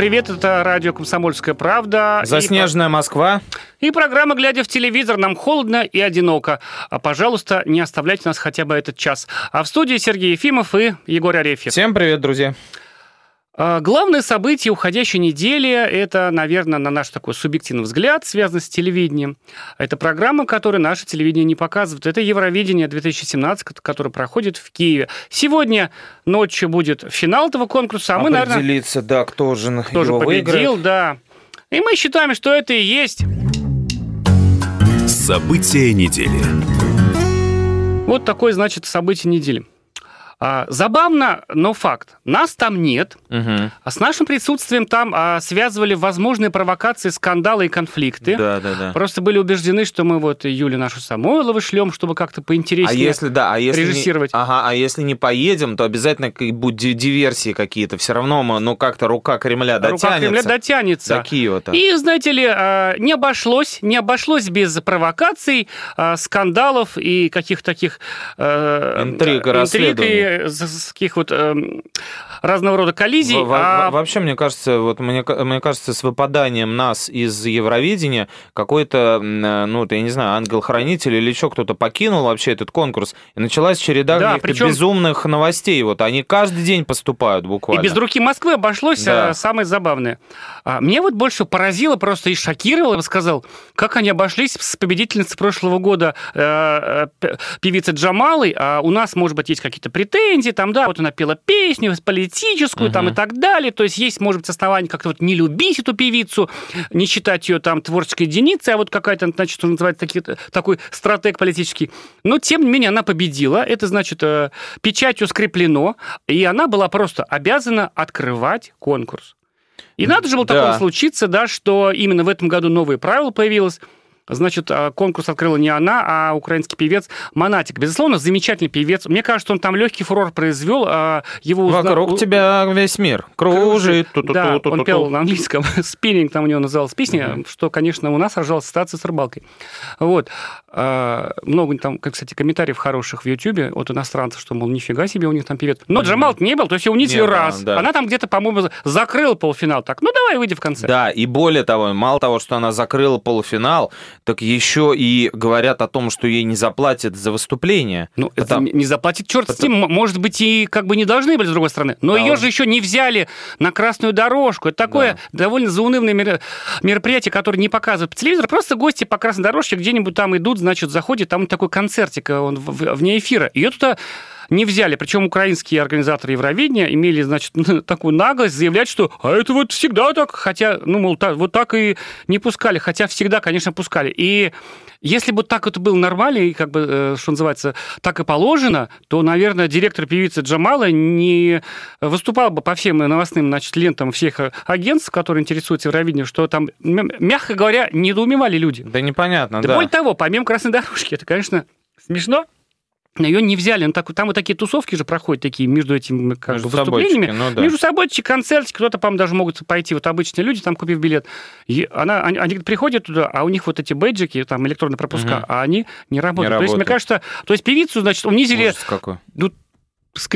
Привет, это радио «Комсомольская правда». Заснеженная и... Москва. И программа «Глядя в телевизор». Нам холодно и одиноко. А, пожалуйста, не оставляйте нас хотя бы этот час. А в студии Сергей Ефимов и Егор Арефьев. Всем привет, друзья. А, главное событие уходящей недели – это, наверное, на наш такой субъективный взгляд, связано с телевидением. Это программа, которую наше телевидение не показывает. Это Евровидение 2017, которое проходит в Киеве. Сегодня ночью будет финал этого конкурса, а мы, наверное... Определиться, да, кто же кто его же победил, выиграет. да. И мы считаем, что это и есть... События недели. Вот такое, значит, событие недели. А, забавно, но факт. Нас там нет. Угу. А с нашим присутствием там а, связывали возможные провокации, скандалы и конфликты. Да, да, да. Просто были убеждены, что мы вот Юлю нашу Самойлову шлем, чтобы как-то поинтереснее а если, да, а если режиссировать. Не, ага, а если не поедем, то обязательно будут диверсии какие-то. Все равно мы, ну как-то рука Кремля дотянется. Рука Кремля дотянется. До Киева-то. И, знаете ли, а, не обошлось, не обошлось без провокаций, а, скандалов и каких-то таких... Интриг, интриг таких вот э, разного рода коллизий. Во, а... Вообще, мне кажется, вот мне, мне кажется, с выпаданием нас из Евровидения какой-то, ну, я не знаю, ангел-хранитель или еще кто-то покинул вообще этот конкурс, и началась череда да, причем... безумных новостей. Вот они каждый день поступают буквально. И без руки Москвы обошлось да. А, самое забавное. А, мне вот больше поразило просто и шокировало, я бы сказал, как они обошлись с победительницей прошлого года э, э, певицей Джамалой, а у нас, может быть, есть какие-то претензии, там, да, вот она пела песню политическую, угу. там, и так далее, то есть есть, может быть, основания как-то вот не любить эту певицу, не считать ее там творческой единицей, а вот какая-то, значит, что называется, таки, такой стратег политический. Но, тем не менее, она победила, это, значит, э, печатью скреплено, и она была просто обязана открывать конкурс. И надо же было да. такое случиться, да, что именно в этом году новые правила появилось. Значит, а, конкурс открыла не она, а украинский певец Монатик. Безусловно, замечательный певец. Мне кажется, он там легкий фурор произвел. А его узна... Вокруг тебя весь мир кружит. Да, он пел на английском. Спиннинг там у него называлась песня, что, конечно, у нас рожалась ситуация с рыбалкой. Вот. А, много там, кстати, комментариев хороших в Ютьюбе от иностранцев, что, мол, нифига себе у них там певец. Но Джамал не был, то есть унизили раз. Она там где-то, по-моему, закрыла полуфинал. Так, ну давай, выйди в конце. Да, и более того, мало того, что она закрыла полуфинал, так еще и говорят о том, что ей не заплатят за выступление. Ну, Потому... это не заплатит, черт Потому... с ним, может быть, и как бы не должны были, с другой стороны. Но да, ее он... же еще не взяли на красную дорожку. Это такое да. довольно заунывное мероприятие, которое не показывают по телевизору. Просто гости по красной дорожке где-нибудь там идут, значит, заходит, там такой концертик, он вне эфира. Ее туда не взяли. Причем украинские организаторы Евровидения имели, значит, такую наглость заявлять, что а это вот всегда так, хотя, ну, мол, так, вот так и не пускали, хотя всегда, конечно, пускали. И если бы так это было нормально, и, как бы, э, что называется, так и положено, то, наверное, директор певицы Джамала не выступал бы по всем новостным значит, лентам всех агентств, которые интересуются Евровидением, что там, мягко говоря, недоумевали люди. Да непонятно, да. да. Более того, помимо красной дорожки, это, конечно, смешно, ее не взяли. Ну, так, там вот такие тусовки же проходят такие между этими как между бы, выступлениями. Ну, да. Между собой концерты, кто-то, по-моему, даже могут пойти, вот обычные люди, там, купив билет. И она, они, они приходят туда, а у них вот эти бейджики, там, электронные пропуска, угу. а они не работают. Не то есть, мне кажется, то есть певицу, значит, унизили... Ужас какой. Ну,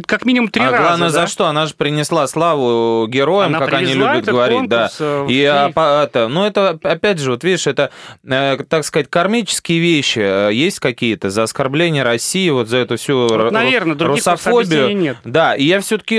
как минимум три а раза. главное, да? за что? Она же принесла славу героям, Она как они любят говорить. Да. Э, и а, это, ну, это, опять же, вот видишь, это, э, так сказать, кармические вещи. Э, есть какие-то за оскорбление России, вот за эту всю вот, наверное, русофобию. нет. Да, и я все-таки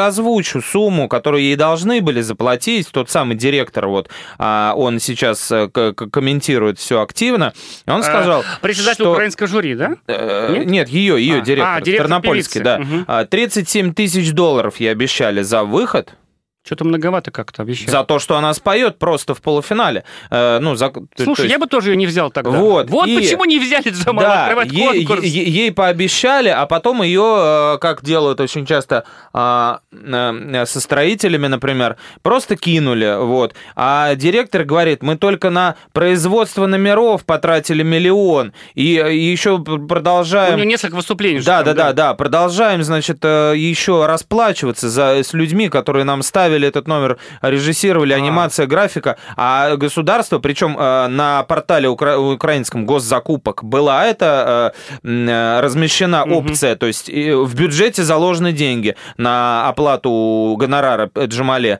озвучу сумму, которую ей должны были заплатить. Тот самый директор, вот, а, он сейчас комментирует все активно. Он сказал, а, Председатель что... украинского жюри, да? Нет, нет ее, ее а, директор, а, директор Тернопольский, да. Угу. 37 тысяч долларов ей обещали за выход. Что-то многовато как-то обещали. За то, что она споет просто в полуфинале. Э, ну, за... Слушай, есть... я бы тоже ее не взял тогда. Вот, вот и... почему не взяли Джамала да, открывать ей, конкурс. Ей, ей пообещали, а потом ее, э, как делают очень часто а, э, со строителями, например, просто кинули. Вот. А директор говорит, мы только на производство номеров потратили миллион. И еще продолжаем... У нее несколько выступлений. Да, да, да, да. Продолжаем, значит, э, еще расплачиваться за, с людьми, которые нам ставили ставили этот номер, режиссировали, а. анимация, графика, а государство, причем э, на портале укра- украинском госзакупок была эта э, э, размещена опция, то есть в бюджете заложены деньги на оплату гонорара Джамале.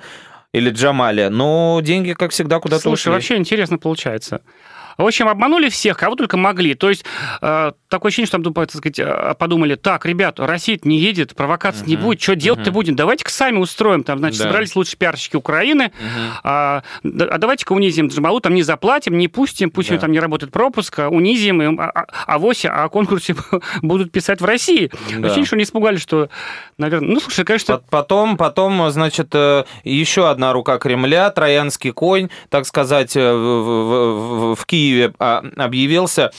или Джамале, но деньги, как всегда, куда-то Слушай, ушли. вообще интересно получается. В общем, обманули всех, кого только могли. То есть э, такое ощущение, что там, так сказать, э, подумали, так, ребят, Россия не едет, провокаций uh-huh. не будет, что делать-то uh-huh. будем? Давайте-ка сами устроим. Там, значит, да. собрались лучшие пиарщики Украины, uh-huh. а, а давайте-ка унизим Джамалу, там не заплатим, не пустим, пусть да. у него там не работает пропуск, а унизим, и, а, а, а вось о конкурсе будут писать в России. Да. Ощущение, что не испугались, что, наверное... Ну, слушай, конечно... Потом, потом, значит, э, еще одна рука Кремля, троянский конь, так сказать, в, в, в, в Киеве Киеве а, объявился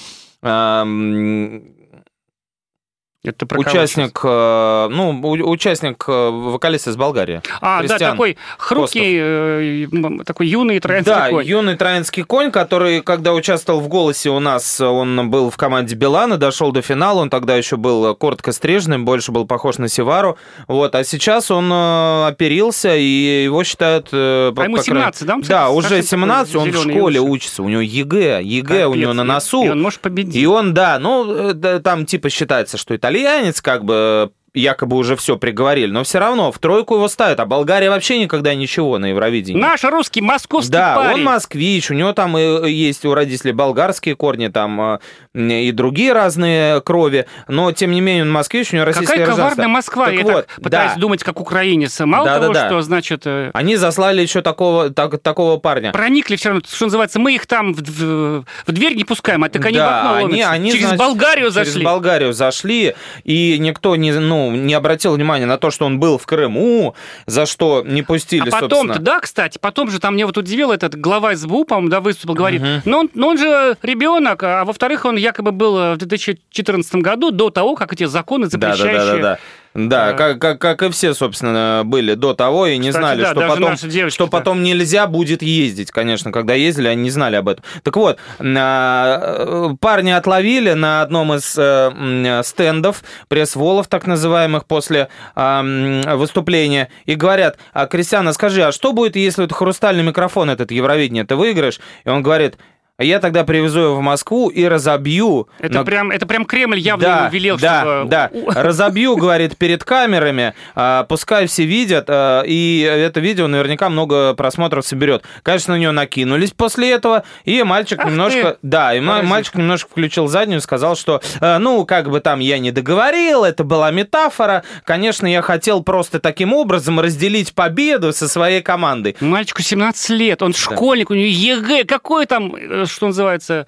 это про участник, э, ну, участник, э, вокалист из Болгарии. А, Кристиан да, такой хрупкий, Костов. Э, такой юный троянский да, конь. Да, юный троянский конь, который, когда участвовал в «Голосе» у нас, он был в команде Билана, дошел до финала, он тогда еще был коротко стрижным, больше был похож на Севару, вот, а сейчас он оперился, и его считают... А ему 17, да? Да, уже 17, он в школе юноша. учится, у него ЕГЭ, ЕГЭ Капец, у него на носу. И он может победить. И он, да, ну, там типа считается, что это итальянец, как бы якобы уже все приговорили, но все равно в тройку его ставят, а Болгария вообще никогда ничего на Евровидении. Наш русский московский да, парень. он москвич, у него там и есть у родителей болгарские корни, там и другие разные крови, но тем не менее он москвич, у него российское Какая коварная Москва, так я вот, так пытаюсь да. думать как украинец. Мало да, того, да, да. что, значит... Э, Они заслали еще такого, так, такого парня. Проникли все равно, что называется, мы их там в, в, в дверь не пускаем, а так они да, в окно они, они, Через значит, Болгарию зашли. Через Болгарию зашли, и никто не, ну, не обратил внимания на то, что он был в Крыму, за что не пустили, а потом да, кстати, потом же там мне вот удивил этот глава СБУ, по-моему, да, выступил, говорит, угу. но, он, но он же ребенок, а во-вторых, он якобы был в 2014 году, до того, как эти законы запрещающие... Да, да, да, да. Да, а... как, как, как и все, собственно, были до того и не Кстати, знали, да, что, потом, что потом нельзя будет ездить. Конечно, когда ездили, они не знали об этом. Так вот, а, парни отловили на одном из э, стендов, пресс-волов так называемых, после выступления, и говорят, а, Кристиана, скажи, а что будет, если вот хрустальный микрофон этот Евровидение ты выиграешь? И он говорит, а я тогда привезу его в Москву и разобью. Это, на... прям, это прям Кремль явно да, ему велел, да, чтобы... Да, разобью, говорит, перед камерами, а, пускай все видят, а, и это видео наверняка много просмотров соберет. Конечно, на него накинулись после этого, и мальчик Ах немножко... Ты. Да, и мальчик немножко включил заднюю, сказал, что, а, ну, как бы там я не договорил, это была метафора, конечно, я хотел просто таким образом разделить победу со своей командой. Мальчику 17 лет, он да. школьник, у него ЕГЭ, какой там э, что называется,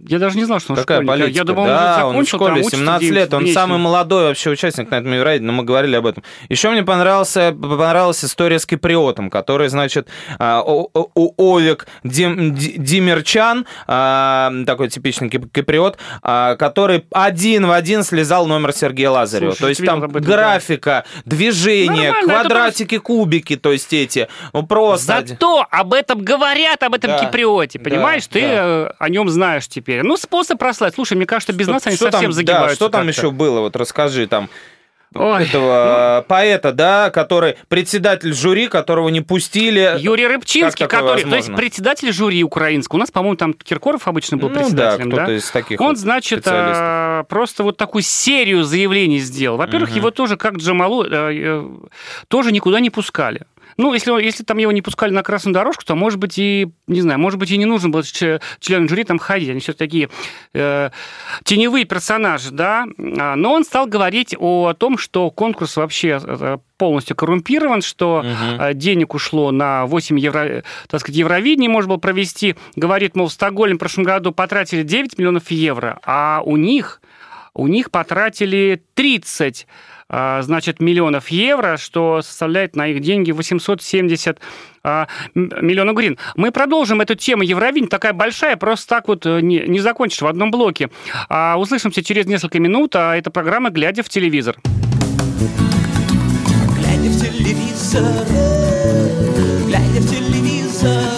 я даже не знал, что он Какая школьник. политика? Я думал, да, он, он в школе, 17 лет, он самый молодой вообще участник на этом Евровидении, но мы говорили об этом. Еще мне понравился, понравилась история с киприотом, который, значит, а, Овик Дим, Димерчан, а, такой типичный киприот, а, который один в один слезал номер Сергея Лазарева. Слушай, то есть там графика, движение, квадратики, просто... кубики, то есть эти, ну просто... Зато об этом говорят, об этом да, киприоте, понимаешь? Да, Ты да. Э, о нем знаешь теперь. Ну, способ прослать. Слушай, мне кажется, без что, нас они что совсем там, загибаются. Да, что там еще было? Вот расскажи там. Ой, этого ну... поэта, да, который председатель жюри, которого не пустили. Юрий Рыбчинский, который, возможно? то есть председатель жюри украинского. У нас, по-моему, там Киркоров обычно был ну, председателем, да? да? из таких Он, вот значит, а, просто вот такую серию заявлений сделал. Во-первых, угу. его тоже, как Джамалу, э, э, тоже никуда не пускали. Ну, если, если там его не пускали на красную дорожку, то, может быть, и, не знаю, может быть, и не нужно было членам жюри там ходить. Они все такие э, теневые персонажи, да. А, но он стал говорить о том, что конкурс вообще э, полностью коррумпирован, что угу. денег ушло на 8 евро, так сказать, евровидений можно было провести. Говорит, мол, в Стокгольме в прошлом году потратили 9 миллионов евро, а у них, у них потратили 30 а, значит, миллионов евро, что составляет на их деньги 870 а, миллионов гривен. Мы продолжим эту тему Евровидения, такая большая, просто так вот э, не, не закончишь в одном блоке. А, услышимся через несколько минут, а это программа «Глядя в телевизор». Глядя в телевизор, глядя в телевизор,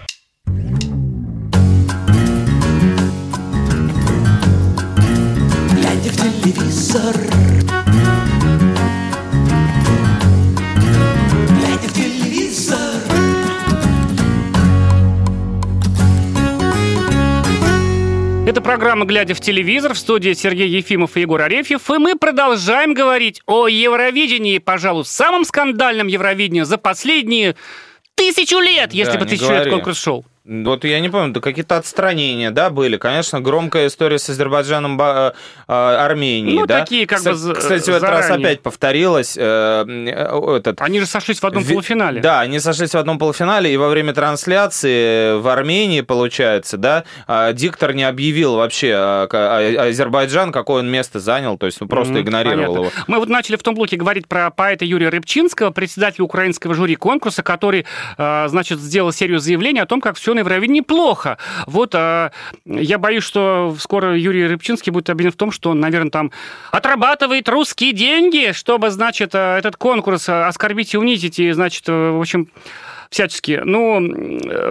Телевизор. Это программа «Глядя в телевизор» в студии Сергей Ефимов и Егор Арефьев. И мы продолжаем говорить о Евровидении, пожалуй, самом скандальном Евровидении за последние тысячу лет, если да, бы тысячу лет конкурс шел. Вот я не помню, да какие-то отстранения, да, были. Конечно, громкая история с Азербайджаном, э, Арменией, ну, да. такие как бы Кстати, в этот раз опять повторилось. Э, э, этот... Они же сошлись в одном полуфинале. Да, они сошлись в одном полуфинале, и во время трансляции в Армении, получается, да, а, диктор не объявил вообще Азербайджан, какое он место занял, то есть он просто mm-hmm, игнорировал понятно. его. Мы вот начали в том блоке говорить про поэта Юрия Рыбчинского, председателя украинского жюри конкурса, который, значит, сделал серию заявлений о том, как все все на Евровидении плохо. Вот а, я боюсь, что скоро Юрий Рыбчинский будет обвинен в том, что он, наверное, там отрабатывает русские деньги, чтобы, значит, а, этот конкурс оскорбить и унизить, и, значит, в общем всячески. Ну,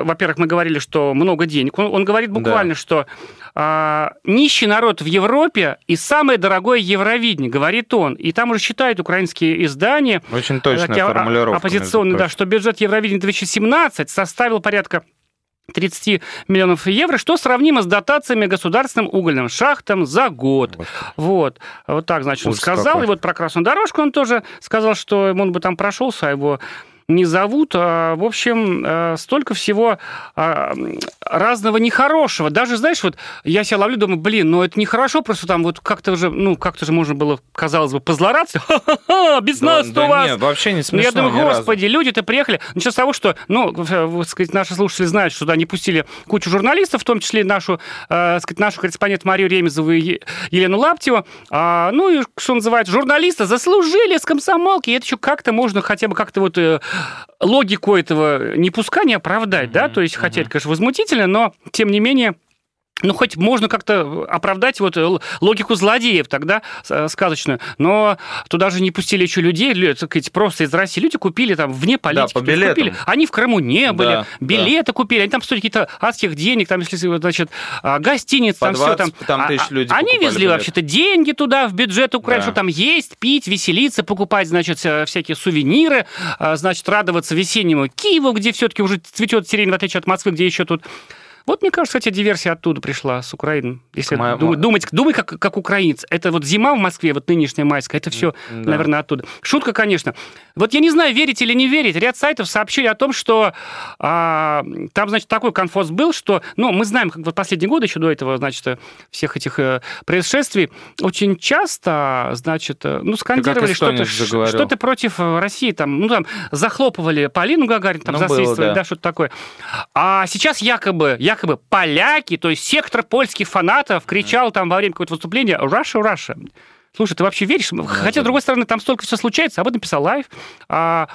во-первых, мы говорили, что много денег. Он, он говорит буквально, да. что а, нищий народ в Европе и самое дорогое Евровидение, говорит он. И там уже считают украинские издания. Очень точная такие, а, формулировка. Оппозиционные, да, что бюджет Евровидения 2017 составил порядка 30 миллионов евро, что сравнимо с дотациями государственным угольным шахтам за год. Вот. Вот так, значит, он сказал. Какой. И вот про красную дорожку он тоже сказал, что он бы там прошелся, а его не зовут. А, в общем, э, столько всего а, разного нехорошего. Даже, знаешь, вот я себя ловлю, думаю, блин, ну это нехорошо, просто там вот как-то же, ну, как-то же можно было, казалось бы, позлораться. Ха-ха-ха, без да, нас-то да у вас. Нет, вообще не смешно. Ну, я думаю, господи, люди-то приехали. Начать с того, что, ну, вот, сказать, наши слушатели знают, что туда не пустили кучу журналистов, в том числе нашу, э, сказать, нашу корреспондент Марию Ремезову и Елену Лаптеву. А, ну, и, что называется, журналисты заслужили с комсомолки. И это еще как-то можно хотя бы как-то вот э, логику этого не пускания оправдать, mm-hmm. да, то есть, это, конечно, возмутительно, но, тем не менее, ну, хоть можно как-то оправдать вот логику злодеев тогда э, сказочную, но туда же не пустили еще людей, так сказать, просто из России. Люди купили там вне политики. Да, по билетам. Купили. Они в Крыму не были, да, билеты да. купили, они там стоят какие-то адских денег, там, если, значит, а, гостиниц, По там 20, все там. там тысяч а, люди Они везли вообще-то деньги туда, в бюджет Украины, да. что там есть, пить, веселиться, покупать, значит, всякие сувениры, а, значит, радоваться весеннему Киеву, где все-таки уже цветет сирень, в отличие от Москвы, где еще тут вот, мне кажется, кстати, диверсия оттуда пришла, с Украины. Если Моя... думать, думать как, как украинец. Это вот зима в Москве, вот нынешняя майская, это все, да. наверное, оттуда. Шутка, конечно. Вот я не знаю, верить или не верить. Ряд сайтов сообщили о том, что а, там, значит, такой конфоз был, что, ну, мы знаем, как вот последние годы еще до этого, значит, всех этих э, происшествий, очень часто, значит, э, ну, скандировали что-то, что-то против России, там, ну, там, захлопывали Полину Гагарин, там, ну, засвистывали, да, да что-то такое. А сейчас якобы, якобы поляки, то есть сектор польских фанатов кричал там во время какого-то выступления «Russia, Russia». Слушай, ты вообще веришь? Хотя, с другой стороны, там столько все случается. Об этом писал Лайв. А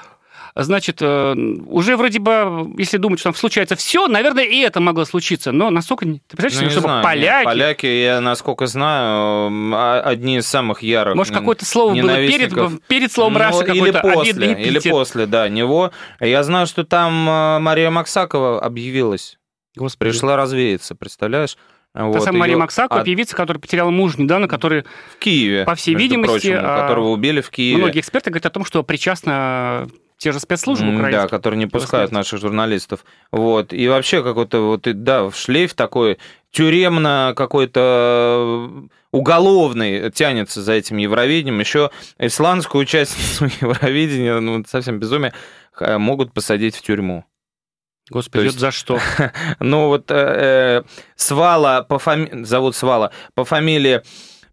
значит, э, уже вроде бы, если думать, что там случается все, наверное, и это могло случиться. Но насколько... Ты представляешь, ну, чтобы знаю, поляки... Нет, поляки, я, насколько знаю, а, одни из самых ярых Может, какое-то слово было перед, перед словом ну, Раша или после, или после, да, него. Я знаю, что там э, Мария Максакова объявилась. Господи. Пришла развеяться, представляешь? Та вот, самая Мария Максакова, от... певица, которая потеряла мужа недавно, который... В Киеве, По всей видимости... Прочим, а, которого убили в Киеве. Многие эксперты говорят о том, что причастна те же спецслужбы украинские. Да, которые не пускают наших журналистов. Вот. И вообще какой-то вот, да, шлейф такой тюремно какой-то уголовный тянется за этим Евровидением. Еще исландскую участницу Евровидения, ну, совсем безумие, могут посадить в тюрьму. Господи, есть, за что? ну вот э, э, Свала, по фами... зовут Свала, по фамилии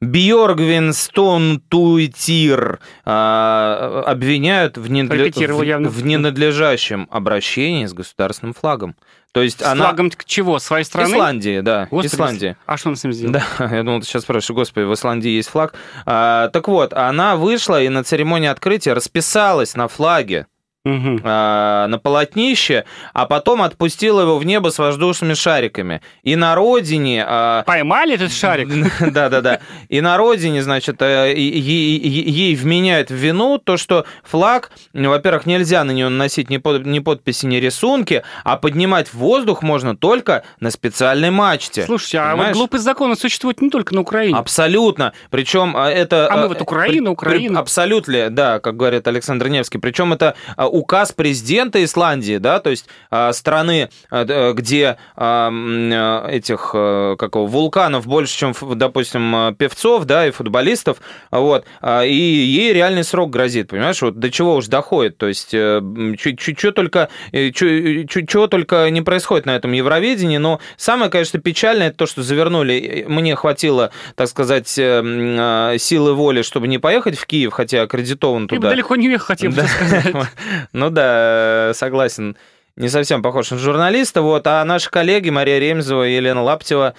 Бьоргвин Стон Туйтир э, обвиняют в, недля... в, в ненадлежащем обращении с государственным флагом. То есть с она... флагом чего? Своей страны? Исландии, да. Господи, Исландии. А что он с ним сделал? Да, я думал, ты сейчас спрашиваешь, господи, в Исландии есть флаг. А, так вот, она вышла и на церемонии открытия расписалась на флаге угу. а, на полотнище, а потом отпустил его в небо с воздушными шариками. И на родине... А... Поймали этот шарик? Да-да-да. И на родине, значит, э, ей вменяют в вину то, что флаг, во-первых, нельзя на него наносить ни подписи, ни рисунки, а поднимать в воздух можно только на специальной мачте. Слушайте, а вот глупый закон существует не только на Украине. Абсолютно. Причем а, это... А мы вот Украина, Украина. Абсолютно, да, как говорит Александр Невский. Причем это указ президента Исландии, да, то есть а, страны, а, где а, этих как его, вулканов больше, чем, допустим, певцов, да, и футболистов, вот, и ей реальный срок грозит, понимаешь, вот до чего уж доходит, то есть э, что только, э, чего только не происходит на этом Евровидении, но самое, конечно, печальное, это то, что завернули, мне хватило, так сказать, э, силы воли, чтобы не поехать в Киев, хотя аккредитован туда. Я далеко не уехал, хотел бы сказать. Ну да, согласен. Не совсем похож на журналиста. Вот, а наши коллеги Мария Ремзова и Елена Лаптева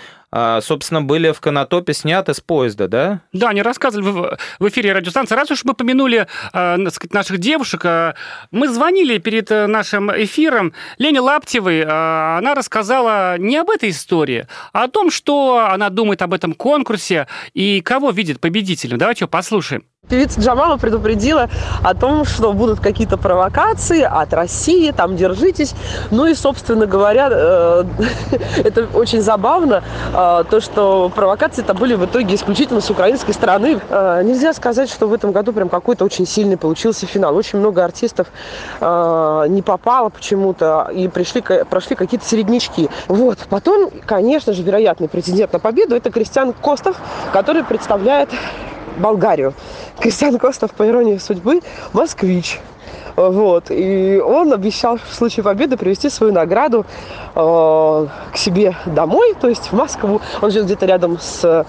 собственно, были в Конотопе сняты с поезда, да? Да, они рассказывали в эфире радиостанции. Раз уж мы помянули а, сказать, наших девушек, а, мы звонили перед э, нашим эфиром Лене Лаптевой. Она рассказала не об этой истории, а о том, что она думает об этом конкурсе и кого видит победителем. Давайте послушаем. Певица Джамала предупредила о том, что будут какие-то провокации от России, там держитесь. Ну и, собственно говоря, э, это очень забавно, то, что провокации это были в итоге исключительно с украинской стороны. Э, нельзя сказать, что в этом году прям какой-то очень сильный получился финал. Очень много артистов не попало почему-то и пришли, прошли какие-то середнячки. Вот. Потом, конечно же, вероятный претендент на победу это Кристиан Костов, который представляет Болгарию. Кристиан Костов, по иронии судьбы, москвич. Вот. И он обещал в случае победы привезти свою награду э, к себе домой, то есть в Москву. Он живет где-то рядом с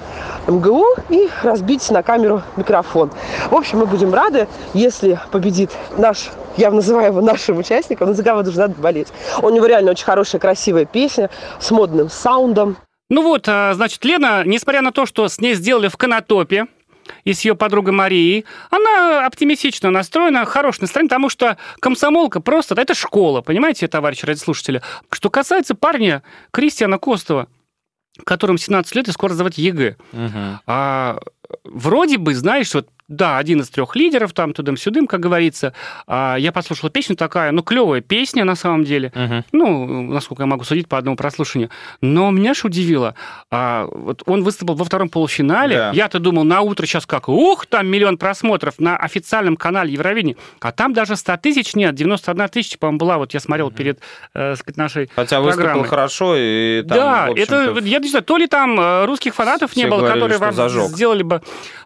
МГУ и разбить на камеру микрофон. В общем, мы будем рады, если победит наш я называю его нашим участником, но за кого надо болеть. У него реально очень хорошая, красивая песня с модным саундом. Ну вот, а, значит, Лена, несмотря на то, что с ней сделали в Конотопе, и с ее подругой Марией, она оптимистично настроена, хорош настроение, потому что комсомолка просто, это школа, понимаете, товарищи радиослушатели. Что касается парня Кристиана Костова, которому 17 лет и скоро сдавать ЕГЭ. Угу. А, вроде бы, знаешь, вот да, один из трех лидеров, там, тудым-сюдым, как говорится. А, я послушал песню такая, ну, клевая песня на самом деле. Угу. Ну, насколько я могу судить по одному прослушанию. Но меня ж удивило. А, вот он выступил во втором полуфинале. Да. Я-то думал, на утро сейчас как, ух, там миллион просмотров на официальном канале Евровидения. А там даже 100 тысяч нет, 91 тысяча, по-моему, была. Вот я смотрел угу. перед, э, сказать, нашей Хотя программой. выступил хорошо, и там, Да, это, я не знаю, то ли там э, русских фанатов не было, говорили, которые вам зажег. сделали бы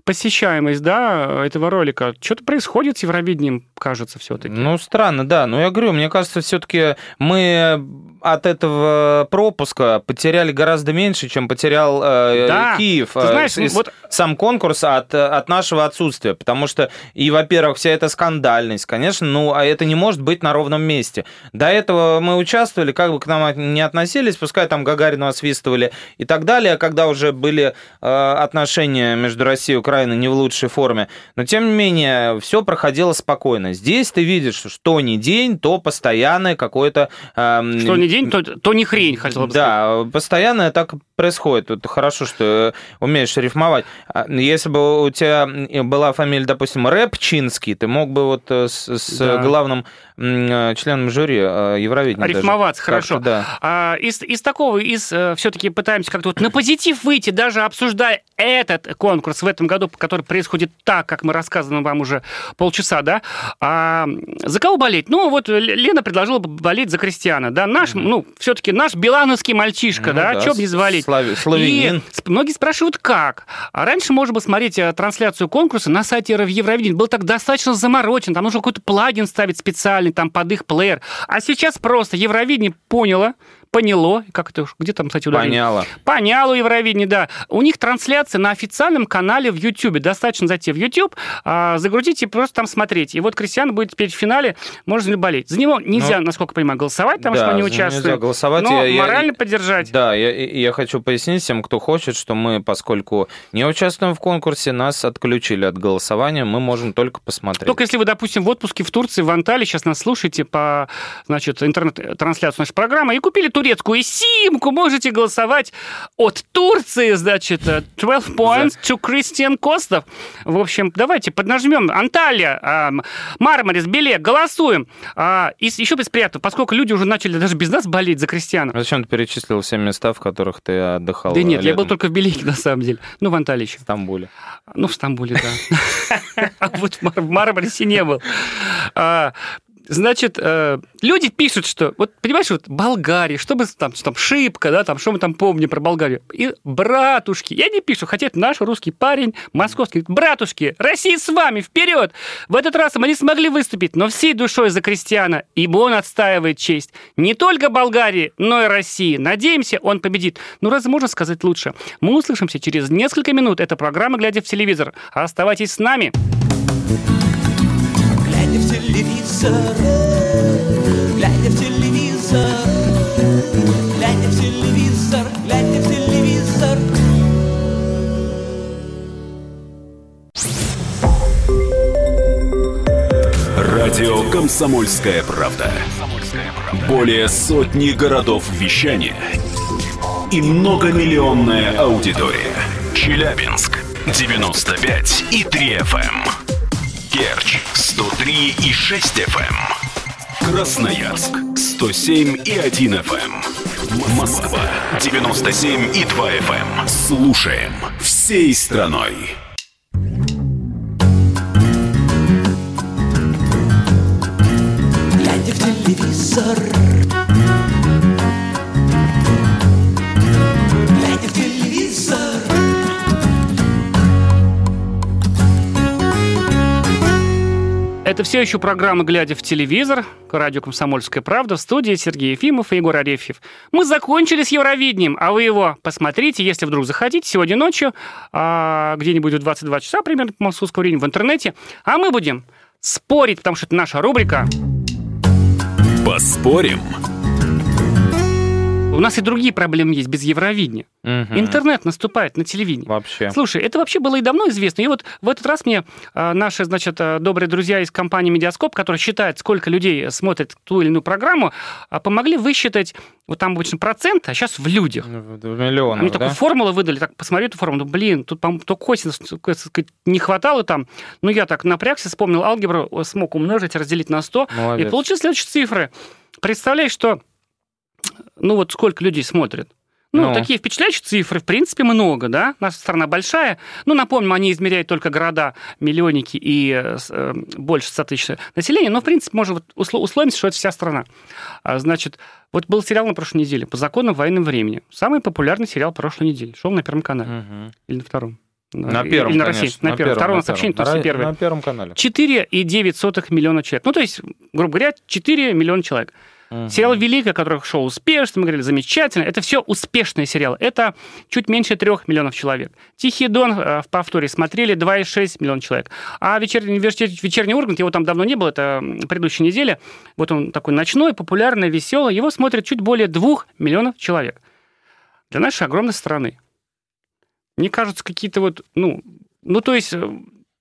посещаемость, да, этого ролика. Что-то происходит с Евровидением, кажется, все-таки. Ну, странно, да. Но я говорю, мне кажется, все-таки мы от этого пропуска потеряли гораздо меньше, чем потерял э, да. Киев. Ты знаешь, э, вот... Сам конкурс от, от нашего отсутствия. Потому что, и, во-первых, вся эта скандальность, конечно, ну, а это не может быть на ровном месте. До этого мы участвовали, как бы к нам не относились, пускай там Гагарину освистывали и так далее, когда уже были э, отношения между Россией и Украиной не в лучшей форме. Но, тем не менее, все проходило спокойно. Здесь ты видишь, что не день, то постоянное какое-то... Э, что не день, то, то не хрень, хотел бы сказать. Да, постоянно так происходит. Вот хорошо, что умеешь рифмовать. А, если бы у тебя была фамилия, допустим, Рэпчинский, ты мог бы вот э, с, с да. главным э, членом жюри э, Евровидения Рифмоваться, даже. хорошо. Да. А, из, из такого, из все-таки пытаемся как-то вот на позитив выйти, даже обсуждая этот конкурс в этом году, который происходит так, как мы рассказываем вам уже полчаса, да. А, за кого болеть? Ну, вот Лена предложила болеть за Кристиана, да. Наш, mm ну, все-таки наш билановский мальчишка, ну, да, да, бы не завалить. Слави, славянин. И многие спрашивают, как? А раньше можно было смотреть э, трансляцию конкурса на сайте Евровидения. Был так достаточно заморочен, там нужно какой-то плагин ставить специальный, там под их плеер. А сейчас просто Евровидение поняло, поняло, как это, где там, кстати, ударение? Поняло. Поняло Евровидение, да. У них трансляция на официальном канале в YouTube. Достаточно зайти в YouTube, а, загрузить и просто там смотреть. И вот Кристиан будет теперь в финале, можно ли болеть. За него нельзя, Ну, насколько понимаю, голосовать, потому да, что он не него нельзя участвует. голосовать. Но Я- я- морально поддержать. Да, я, я хочу пояснить всем, кто хочет, что мы, поскольку не участвуем в конкурсе, нас отключили от голосования, мы можем только посмотреть. Только если вы, допустим, в отпуске в Турции, в Анталии, сейчас нас слушаете по, значит, интернет-трансляцию нашей программы, и купили турецкую симку, можете голосовать от Турции, значит, э, 12 points to Christian Костов. В общем, давайте поднажмем. Анталия, а, Мармарис, Белек, голосуем. А, И еще без приятного, поскольку люди уже начали даже без нас болеть за Кристиана. Зачем ты перечислил все места, в которых ты отдыхал? Да нет, я был летом? только в Белике, на самом деле. Ну, в Анталии еще. в Стамбуле. Ну, в Стамбуле, да. А вот в Мар- в Мармарисе не был. Значит, э, люди пишут, что, вот, понимаешь, вот Болгария, что бы там, что там, шибко, да, там, что мы там помним про Болгарию. И братушки, я не пишу, хотя это наш русский парень, московский, братушки, Россия с вами, вперед! В этот раз мы не смогли выступить, но всей душой за крестьяна, ибо он отстаивает честь не только Болгарии, но и России. Надеемся, он победит. Ну, разве можно сказать лучше? Мы услышимся через несколько минут. Это программа «Глядя в телевизор». Оставайтесь с нами. Глядя в телевизор, глядя в телевизор, глядя в телевизор, глядя в телевизор. Радио «Комсомольская правда». Более сотни городов вещания и многомиллионная аудитория. Челябинск 95 и 3 FM. Керчь 103 и 6 FM. Красноярск 107 и 1 FM. Москва 97 и 2 FM. Слушаем всей страной. Это все еще программа «Глядя в телевизор», радио «Комсомольская правда», в студии Сергей Ефимов и Егор Арефьев. Мы закончили с Евровидением, а вы его посмотрите, если вдруг захотите, сегодня ночью, а, где-нибудь в 22 часа примерно по московскому времени в интернете, а мы будем спорить, потому что это наша рубрика. Поспорим. У нас и другие проблемы есть без Евровидения. Мгм. Интернет наступает на телевидении. Вообще. Слушай, это вообще было и давно известно. И вот в этот раз мне а, наши, значит, а, добрые друзья из компании Медиаскоп, которые считают, сколько людей смотрит ту или иную программу, а, помогли высчитать, вот там обычно процент, а сейчас в людях. В миллионов, Они да? такую формулу выдали, так посмотрю эту формулу, ну, блин, тут, по-моему, только косинус не хватало там. Ну, я так напрягся, вспомнил алгебру, смог умножить, разделить на 100, Молодец. и получил следующие цифры. Представляешь, что, ну, вот сколько людей смотрят. Ну, Ну. такие впечатляющие цифры, в принципе, много, да? Наша страна большая. Ну, напомним, они измеряют только города, миллионники и э, э, больше 100 тысяч населения, но, в принципе, можно вот усло- условимся, что это вся страна. А, значит, вот был сериал на прошлой неделе «По законам военного времени». Самый популярный сериал прошлой недели. Шел на Первом канале. Мгм. Или на втором? На Или- первом, Или на конечно, России. На, первом. Второй у нас на сообщение, то первом. есть На- первый. На первом канале. 4,9 миллиона человек. Ну, то есть, грубо говоря, 4 миллиона человек. Мгм. Сериал «Великая», который шел успешно, мы говорили, замечательно. Это все успешные сериалы. Это чуть меньше 3 миллионов человек. «Тихий дон» э, в повторе смотрели 2,6 миллиона человек. А вечерний вечерний Ургант, его там давно не было, это предыдущей неделе. Вот он такой ночной, популярный, веселый. Его смотрят чуть более 2 миллионов человек. Для нашей огромной страны. Мне кажется, какие-то вот, ну, ну, то есть, э,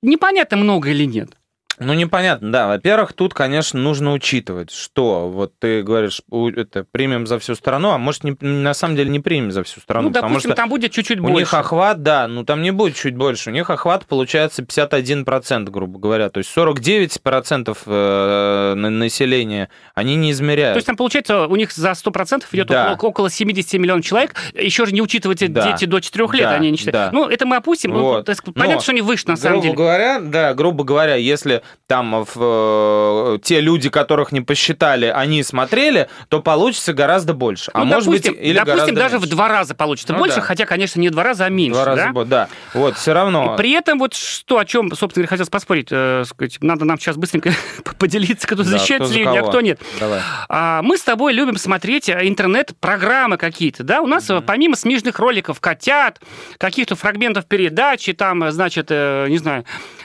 непонятно, много или нет. Ну, непонятно, да. Во-первых, тут, конечно, нужно учитывать, что вот ты говоришь, у- это примем за всю страну, а может, не, на самом деле не примем за всю страну, ну, потому допустим, что там будет чуть-чуть у больше. них охват, да, ну там не будет чуть больше. У них охват получается 51%, грубо говоря. То есть 49% э, на- населения они не измеряют. То есть там, получается, у них за 100% идет Да. около, около 70 миллионов человек. Еще же не учитывайте Да. дети до 4 лет, Да, они не считают. да. Ну, это мы опустим. Ну, Вот. то есть Но, понятно, что они выше, на самом грубо деле. говоря, да, грубо говоря, если там в, э, те люди, которых не посчитали, они смотрели, то получится гораздо больше. А Ну, может допустим, быть, или допустим, даже меньше. в два раза получится Ну больше, да. хотя, конечно, не в два раза, а меньше. Два раза да? Вот, все равно. При этом вот что, о чем, собственно говоря, хотелось поспорить, э, сказать, надо нам сейчас быстренько поделиться, кто Да, защищает кто телевидение, а кто нет. Давай. А, мы с тобой любим смотреть э, интернет-программы какие-то, да? У нас э, помимо смежных роликов котят, каких-то фрагментов передачи, там, э, значит, э, не знаю, э,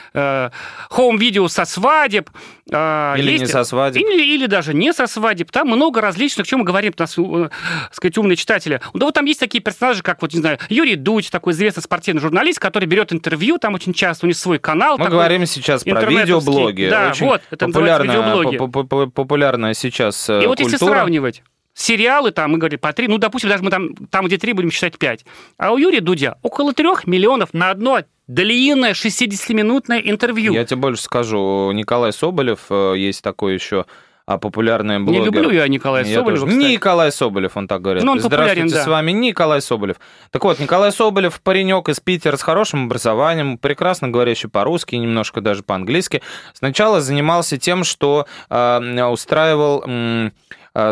хоум-видео со свадеб. э, Или не есть- со свадеб. Или, или даже не со свадеб. Там много различных, чем мы говорим, нас, э, сказать, умные читатели. Да вот там есть такие персонажи, как, вот, не знаю, Юрий Дудь, такой известный спортивный журналист, который берет интервью, там очень часто, у него свой канал. Мы такой. говорим сейчас про видеоблоги. Да, Очень вот, это популярная, популярная сейчас э, И вот если культура. сравнивать сериалы, там, мы говорим, по три, ну, допустим, даже мы там, там где три, будем считать пять. А у Юрия Дудя около трех миллионов на одно длинное 60-минутное интервью. Я тебе больше скажу. Николай Соболев, э, есть такой еще а, популярный Не блогер. люблю я Николая Я Соболева, тоже. кстати. Николай Соболев, он так говорит. Ну, он Здравствуйте, да. с вами Николай Соболев. Так вот, Николай Соболев, паренек из Питера с хорошим образованием, прекрасно говорящий по-русски, немножко даже по-английски. Сначала занимался тем, что э, устраивал э,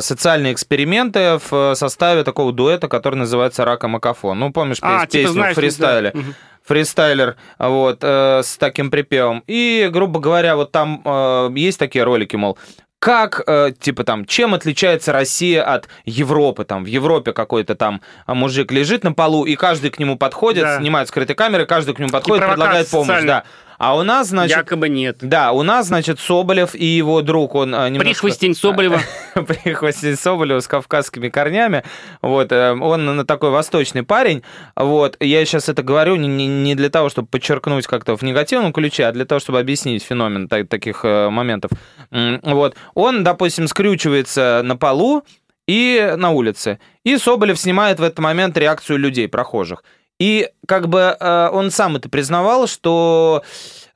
социальные эксперименты в составе такого дуэта, который называется «Рака Макафон». Ну, помнишь А, типа, песню знаешь, в фристайле? да. Фристайлер, вот, э, с таким припевом. И, грубо говоря, вот там э, есть такие ролики, мол, как, э, типа там, чем отличается Россия от Европы? Там в Европе какой-то там мужик лежит на полу, и каждый к нему подходит, Да. снимает скрытой камеры, каждый к нему подходит, предлагает помощь. Да. А у нас, значит, Якобы нет. да, у нас, значит, Соболев и его друг, он э, немножко... Прихвостень Соболева. Прихвостень Соболева с кавказскими корнями. Вот, э, он такой восточный парень. Вот, я сейчас это говорю не, для того, чтобы подчеркнуть как-то в негативном ключе, а для того, чтобы объяснить феномен та- таких э, моментов. Вот, он, допустим, скрючивается на полу и на улице. И Соболев снимает в этот момент реакцию людей, прохожих. И как бы э, он сам это признавал, что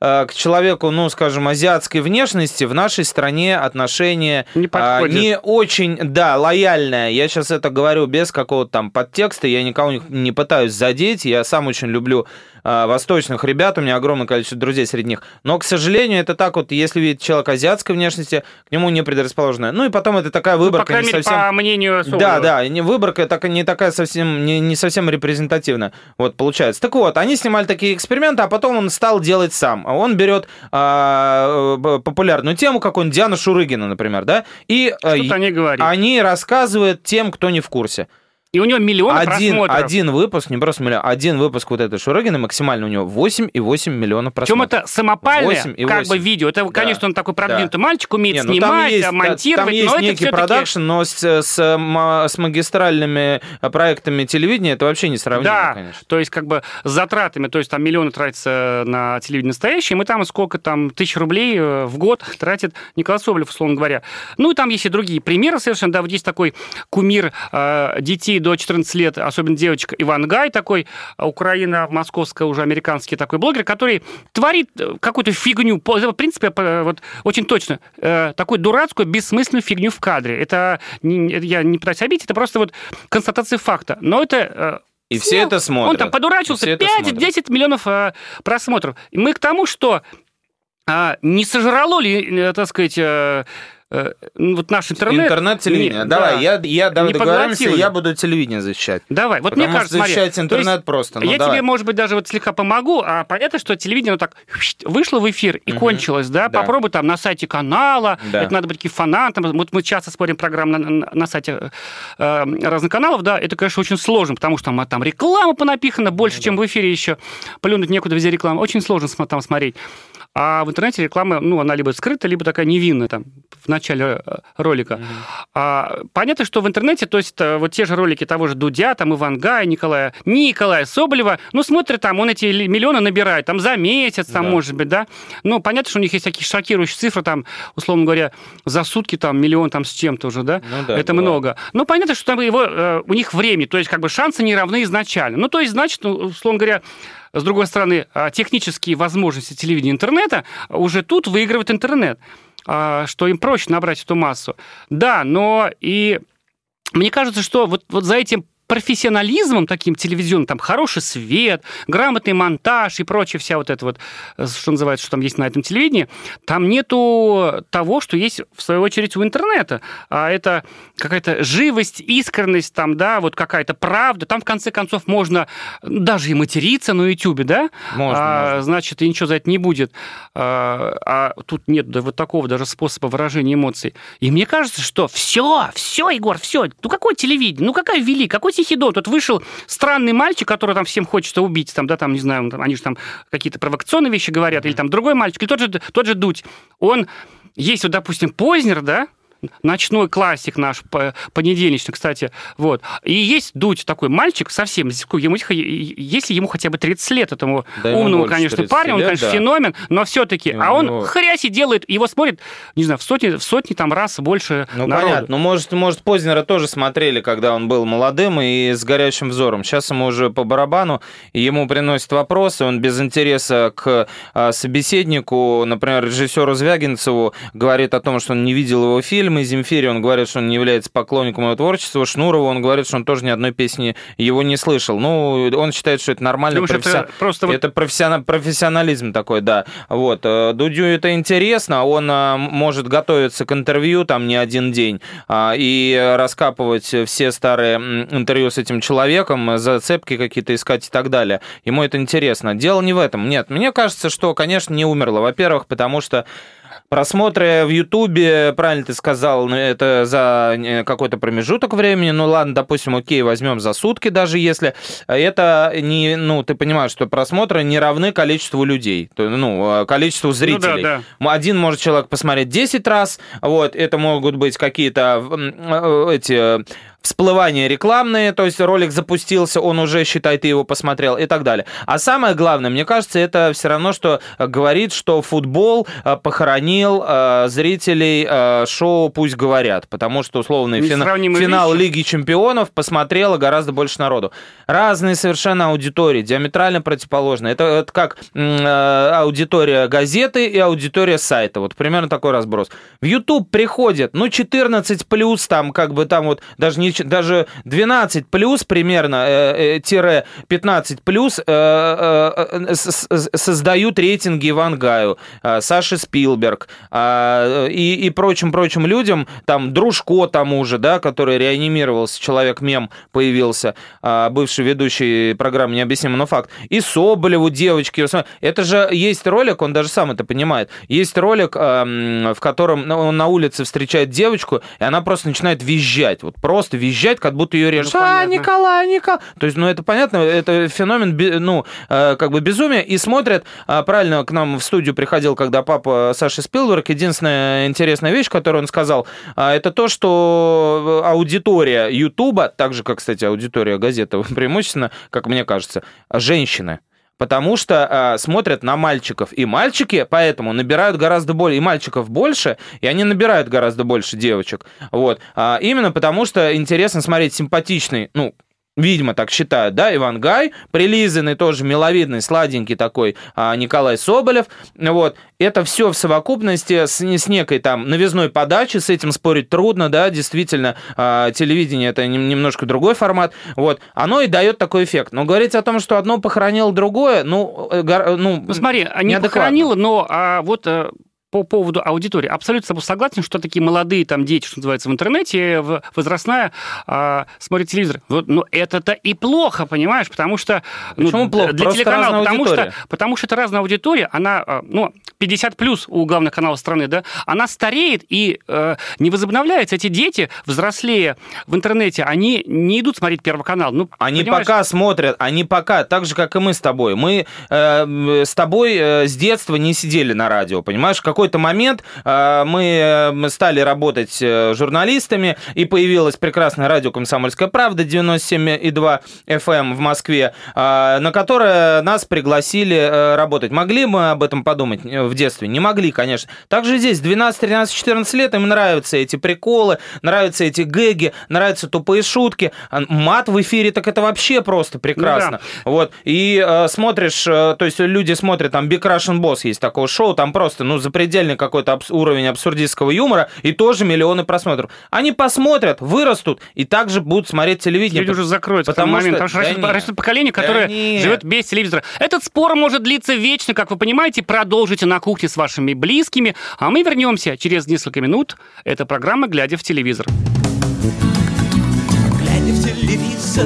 э, к человеку, ну, скажем, азиатской внешности в нашей стране отношение Не а, не очень, да, лояльное. Я сейчас это говорю без какого-то там подтекста, я никого не, пытаюсь задеть, я сам очень люблю восточных ребят, у меня огромное количество друзей среди них. Но, к сожалению, это так вот, если видит человек азиатской внешности, к нему не предрасположенное. Ну и потом это такая Ну, по выборка не мере, совсем... по мнению Соболева. Да, да, не, выборка так, не такая совсем, не, не совсем репрезентативная, вот, получается. Так вот, они снимали такие эксперименты, а потом он стал делать сам. Он берет а, популярную тему, как он Диана Шурыгина, например, да, и э, Что-то они говорят. они рассказывают тем, кто не в курсе. И у него миллион Один, просмотров. один выпуск, не просто миллион, один выпуск вот этой Шурыгиной максимально у него 8,8 миллионов Причем просмотров. это самопальное, 8 и как 8. бы видео. Это, Да. конечно, он такой продвинутый мальчик, умеет Не, ну, снимать, есть, монтировать, там есть но это некий всё-таки- продакшн, но с, с, с магистральными э, проектами телевидения это вообще не сравнимо, Да, конечно. то есть как бы с затратами, то есть там миллионы тратятся на телевидение настоящее, мы там сколько там тысяч рублей э, в год тратит Николай Соболев, условно говоря. Ну и там есть и другие примеры совершенно, да, вот есть такой кумир э, детей до 14 лет, особенно девочка Иван Гай, такой э, Украина, московская уже американский такой блогер, который творит э, какую-то фигню, в принципе, вот очень точно, э, такую дурацкую, бессмысленную фигню в кадре. Это я не пытаюсь обидеть, это просто вот констатация факта. Но это э, И все это смотрят. он там подурачился, И все это смотрят. 5-10 миллионов э, просмотров. И мы к тому, что а, не сожрало ли, так сказать, вот наш интернет... Интернет-телевидение. Не, Давай, да. я, я давай Не договоримся, я буду телевидение защищать. Давай, вот Потому мне кажется, смотри, защищать интернет есть просто. Ну, я давай. тебе, может быть, даже вот слегка помогу, а понятно, что телевидение ну, так вышло в эфир и кончилось, да? Да. Попробуй там на сайте канала, Да. это надо быть таким фанатом. Вот мы часто смотрим программы на, на- на сайте э, разных каналов, да, это, конечно, очень сложно, потому что там, там реклама понапихана Ну больше, чем в эфире еще. Плюнуть некуда, везде реклама. Очень сложно там смотреть. А в интернете реклама, ну, она либо скрыта, либо такая невинная там в начале э, ролика. А, понятно, что в интернете, то есть э, вот те же ролики того же Дудя, там Ивангая, Николая, Николая Соболева, ну, смотрят там, он эти ли- миллионы набирает, там за месяц, там, Да. может быть, да. Ну, понятно, что у них есть такие шокирующие цифры, там, условно говоря, за сутки там миллион там с чем-то уже, да. Ну да, Это бывает. много. Но понятно, что там его, э, у них время, то есть как бы шансы не равны изначально. Ну, то есть, значит, ну, условно говоря, с другой стороны, а, технические возможности телевидения интернета уже тут выигрывает интернет, а, что им проще набрать эту массу. Да, но и мне кажется, что вот, вот за этим профессионализмом таким телевизионным, там хороший свет, грамотный монтаж и прочее, вся вот это вот, э, что называется, что там есть на этом телевидении, там нету того, что есть, в свою очередь, у интернета. А это какая-то живость, искренность, там, да, вот какая-то правда. Там, в конце концов, можно даже и материться на YouTube, да? Можно, а, можно. Значит, и ничего за это не будет. А, а тут нет да, вот такого даже способа выражения эмоций. И мне кажется, что все, все, Егор, все. Ну, какое телевидение? Ну, какая вели? Какой Тихий Тут вышел странный мальчик, который там всем хочется убить, там, да, там, не знаю, там, они же там какие-то провокационные вещи говорят, или там другой мальчик, или тот же, тот же Дудь. Он есть, вот, допустим, Познер, да, ночной классик наш, понедельничный, кстати, вот. И есть Дудь такой мальчик совсем, ему, если ему хотя бы 30 лет, этому Да умному, конечно, 30 парню, он, лет, конечно, да. феномен, но все-таки, а он него- хряси делает, его смотрит, не знаю, в сотни, в сотни там раз больше Ну, народу. понятно. Ну, может, может, Познера тоже смотрели, когда он был молодым и с горящим взором. Сейчас ему уже по барабану, ему приносят вопросы, он без интереса к а, собеседнику, например, режиссеру Звягинцеву, говорит о том, что он не видел его фильмы, Земфире он говорит, что он не является поклонником его творчества, Шнурову он говорит, что он тоже ни одной песни его не слышал. Ну, он считает, что это нормально. Думаешь, это просто это профессиона- профессионализм такой, да. Вот. э, Дудю это интересно, он а, может готовиться к интервью там не один день а, и раскапывать все старые интервью с этим человеком, э, зацепки какие-то искать и так далее. Ему это интересно. Дело не в этом. Нет, мне кажется, что, конечно, не умерло. Во-первых, потому что Просмотры в Ютубе, правильно ты сказал, ну, это за э, какой-то промежуток времени. Ну ладно, допустим, окей, возьмем за сутки, даже если это не, ну, ты понимаешь, что просмотры не равны количеству людей, ну, э, количеству зрителей. да. Один может человек посмотреть 10 раз, вот, это могут быть какие-то э, эти всплывания рекламные, то есть ролик запустился, он уже, считай, ты его посмотрел и так далее. А самое главное, мне кажется, это все равно, что э, говорит, что футбол э, похоронил э, зрителей э, шоу «Пусть говорят», потому что, условно, фина- Несравнимые финал вещи. Лиги Чемпионов посмотрело гораздо больше народу. Разные совершенно аудитории, диаметрально противоположные. Это, это как э, аудитория газеты и аудитория сайта. Вот примерно такой разброс. В YouTube приходит, ну, 14 плюс, там, как бы там вот, даже, не, ч- даже 12 плюс примерно, э, э, тире 15 плюс, э, создают рейтинги Ивангаю, э, Саши Спилберг э, и, и прочим-прочим людям, там, Дружко тому же, да, который реанимировался, человек-мем появился, а, бывший ведущий программы «Необъяснимо, но факт», и Соболеву, девочки. Это же есть ролик, он даже сам это понимает, есть ролик, в котором ну, он на улице встречает девочку, и она просто начинает визжать, вот просто визжать, как будто ее режут. Ну, а, понятно. Николай, Николай. То есть, ну, это понятно, это феномен, ну, э, как бы безумия, и смотрят, а, правильно, к нам в студию приходил, когда папа Саши Спилберг, единственная интересная вещь, которую он сказал, а, это то, что аудитория Ютуба, так же, как, кстати, аудитория газеты, преимущественно, как мне кажется, женщины. Потому что а, смотрят на мальчиков. И мальчики поэтому набирают гораздо больше. И мальчиков больше, и они набирают гораздо больше девочек. Вот. А, именно потому что интересно смотреть симпатичный, ну, Видимо, так считают, да, Иван Гай, прилизанный, тоже миловидный, сладенький такой а, Николай Соболев, вот, это все в совокупности с, с некой там новизной подачи, с этим спорить трудно, да, действительно, а, телевидение это нем- немножко другой формат, вот, оно и дает такой эффект, но говорить о том, что одно похоронило другое, ну, э, ну, Ну, смотри, не неадекватно. похоронила, но а, вот э, по поводу аудитории. Абсолютно с тобой согласен, что такие молодые там дети, что называется, в интернете, возрастная, а, смотрят телевизор. Вот, но это-то и плохо, понимаешь, потому что... ну, Почему плохо? Для Просто телеканала, потому аудитория. что, потому что это разная аудитория, она, а, ну, 50 плюс у главных каналов страны, да, она стареет и э, не возобновляется. Эти дети, взрослее в интернете, они не идут смотреть Первый канал. Ну, Они понимаешь? пока смотрят, они пока, так же, как и мы с тобой. Мы э, с тобой э, с детства не сидели на радио, понимаешь? В какой-то момент э, мы, э, стали работать э, журналистами, и появилось прекрасное радио «Комсомольская правда» 97,2 FM в Москве, на которое нас пригласили работать. Могли мы об этом подумать в детстве? Не могли, конечно. Также здесь 12, 13, 14 лет им нравятся эти приколы, нравятся эти гэги, нравятся тупые шутки. А Мат в эфире, так это вообще просто прекрасно. Вот. И э, смотришь, э, то есть люди смотрят, там Big Russian Boss есть такое шоу, там просто, ну, запредельно запредельный какой-то абс- уровень абсурдистского юмора, и тоже миллионы просмотров. Они посмотрят, вырастут, и также будут смотреть телевидение. Люди уже закроются потому в момент, что- потому что да растет, нет. растет поколение, Да которое нет. живет без телевизора. Этот спор может длиться вечно, как вы понимаете. Продолжите на кухне с вашими близкими, а мы вернемся через несколько минут. Это программа «Глядя в телевизор». Глядя в телевизор,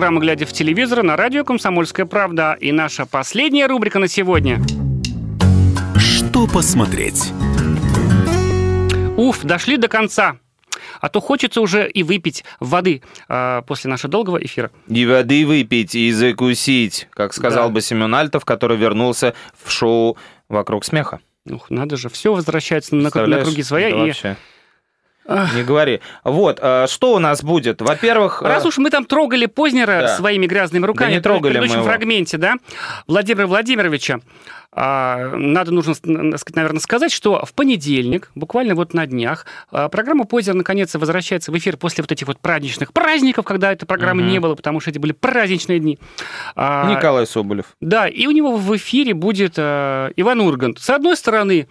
Программа «Глядя в телевизор» на радио «Комсомольская правда». И наша последняя рубрика на сегодня. Что посмотреть? Уф, дошли до конца. А то хочется уже и выпить воды а, после нашего долгого эфира. И воды выпить, и закусить, как сказал Да. бы Семен Альтов, который вернулся в шоу «Вокруг смеха». Ух, надо же, все возвращается на, круги своя. Да и вообще. Не говори. Вот, а, что у нас будет? Во-первых... Раз а, уж мы там трогали Познера Да. своими грязными руками, не в трогали предыдущем мы его. фрагменте, да, Владимира Владимировича, а, надо, нужно, наверное, сказать, что в понедельник, буквально вот на днях, а, программа «Позер» наконец возвращается в эфир после вот этих вот праздничных праздников, когда этой программы Мгм. не было, потому что эти были праздничные дни. А, Николай Соболев. Да, и у него в эфире будет э, Иван Ургант. С одной стороны, э,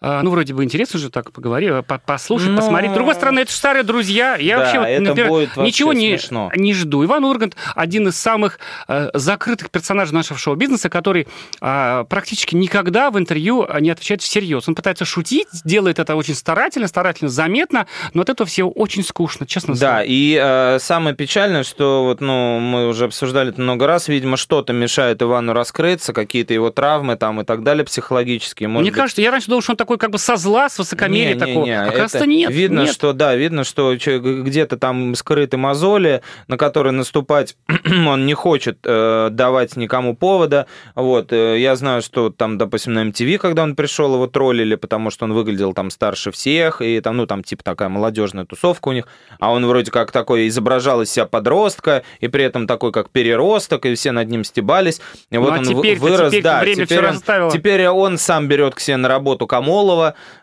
ну, вроде бы интересно же так поговорить, по- послушать, Ну, посмотреть. С другой стороны, это же старые друзья. Я да, вообще, вот, например, будет ничего не, смешно. не жду. Иван Ургант один из самых э, закрытых персонажей нашего шоу-бизнеса, который э, практически никогда в интервью не отвечает всерьез. Он пытается шутить, делает это очень старательно, старательно, заметно, но от этого все очень скучно, честно Да, слово. и э, самое печальное, что вот, ну, мы уже обсуждали это много раз, видимо, что-то мешает Ивану раскрыться, какие-то его травмы там и так далее психологические. Может Мне быть, кажется, я раньше думал, что он такой как бы со зла, с высокомерия Не, не, такого. не, а это оказывается, нет. Видно, нет. что да, видно, что где-то там скрыты мозоли, на которые наступать он не хочет э, давать никому повода. Вот, э, я знаю, что там, допустим, на MTV, когда он пришел, его троллили, потому что он выглядел там старше всех, и там, ну, там, типа, такая молодежная тусовка у них, а он вроде как такой изображал из себя подростка, и при этом такой, как переросток, и все над ним стебались. И вот Ну, а он вырос, теперь-то да, время теперь он-. Теперь он сам берет к себе на работу Камолова,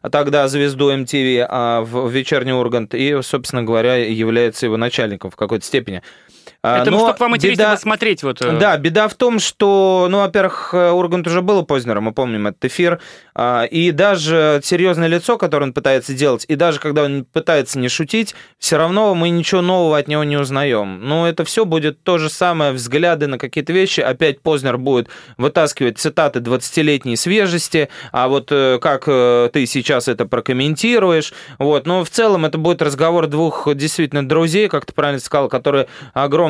а тогда звезду MTV а, в вечерний Ургант, и, собственно говоря, является его начальником в какой-то степени. Это но чтобы вам интереснее беда- посмотреть. Вот, э, Да, беда в том, что, ну, во-первых, э, Ургант уже был у Познера, мы помним этот эфир, а, и даже серьезное лицо, которое он пытается делать, и даже когда он пытается не шутить, все равно мы ничего нового от него не узнаем. Ну, это все будет то же самое, взгляды на какие-то вещи, опять Познер будет вытаскивать цитаты 20-летней свежести, а вот э, как э, ты сейчас это прокомментируешь, вот, но в целом это будет разговор двух действительно друзей, как ты правильно сказал, которые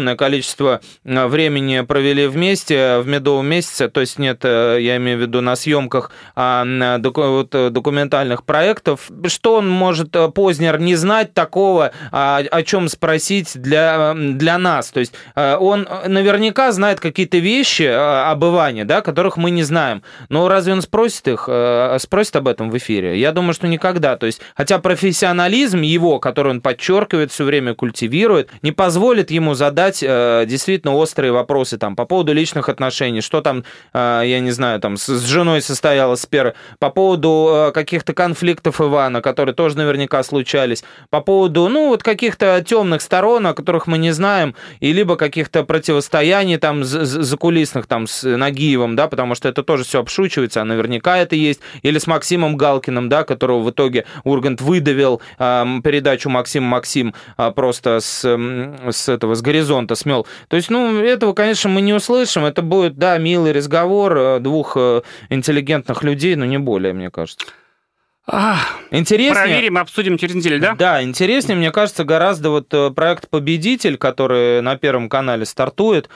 огромное количество э, времени провели вместе в медовом месяце, то есть нет, э, я имею в виду на съемках а, вот, э, документальных проектов, что он может э, Познер не знать такого, а, о чем спросить для, э, для нас, то есть э, он наверняка знает какие-то вещи э, об Иване, да, которых мы не знаем, но разве он спросит их, э, спросит об этом в эфире? Я думаю, что никогда, то есть, хотя профессионализм его, который он подчеркивает, все время культивирует, не позволит ему задать э, действительно острые вопросы там по поводу личных отношений, что там, э, я не знаю, там с, с женой состоялась спера, по поводу э, каких-то конфликтов Ивана, которые тоже наверняка случались, по поводу, ну, вот каких-то темных сторон, о которых мы не знаем, и либо каких-то противостояний там за- за- закулисных там с Нагиевым, да, потому что это тоже все обшучивается, а наверняка это есть, или с Максимом Галкиным, да, которого в итоге Ургант выдавил эм, передачу Максим Максим а, просто с, с этого, с горизонта смел. То есть, ну, этого, конечно, мы не услышим, это будет, да, милый разговор э, двух э, интеллигентных людей, но не более, мне кажется. Интереснее... Проверим, обсудим через неделю, да? Да, интереснее, мне кажется, гораздо вот э, проект «Победитель», который на Первом канале стартует.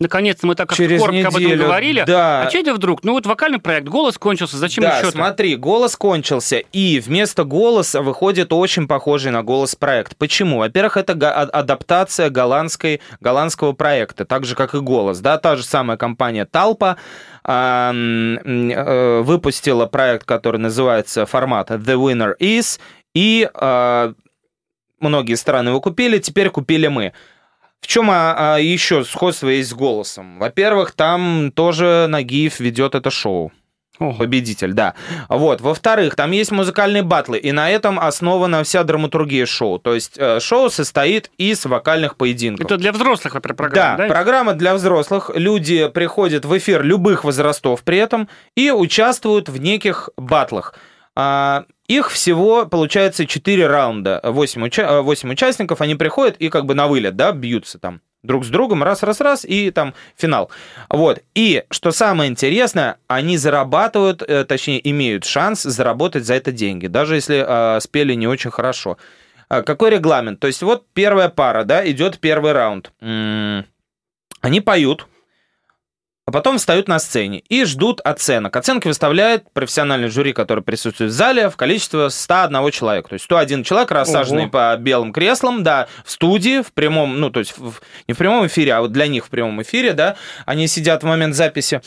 Наконец-то мы так как Через коротко об этом неделю, говорили. да. А что вдруг? Ну вот вокальный проект, голос кончился, зачем да, еще смотри, голос кончился, и вместо голоса выходит очень похожий на голос проект. Почему? Во-первых, это а- адаптация голландской, голландского проекта, так же, как и голос. Да, та же самая компания Талпа а, э, выпустила проект, который называется формат The Winner Is, и а, многие страны его купили, теперь купили мы. В чем а, а, еще сходство есть с голосом? Во-первых, там тоже Нагиев ведет это шоу. Ого. Победитель, да. Вот. Во-вторых, там есть музыкальные батлы, и на этом основана вся драматургия шоу. То есть э, шоу состоит из вокальных поединков. Это для взрослых, во-первых, программа, да, да? программа для взрослых. Люди приходят в эфир любых возрастов при этом и участвуют в неких батлах. А, Их всего, получается, 4 раунда. 8, уча- 8 участников, они приходят и как бы на вылет, да, бьются там друг с другом, раз-раз-раз, и там финал. Вот. И, что самое интересное, они зарабатывают, э, точнее, имеют шанс заработать за это деньги, даже если э, спели не очень хорошо. А Какой регламент? То есть вот первая пара, да, идет первый раунд. Они поют, а потом встают на сцене и ждут оценок. Оценки выставляет профессиональный жюри, который присутствует в зале, в количестве 101 человека. То есть 101 человек, рассаженный Ого. по белым креслам, да, в студии, в прямом, ну, то есть в- не в прямом эфире, а вот для них в прямом эфире, да, они сидят в момент записи,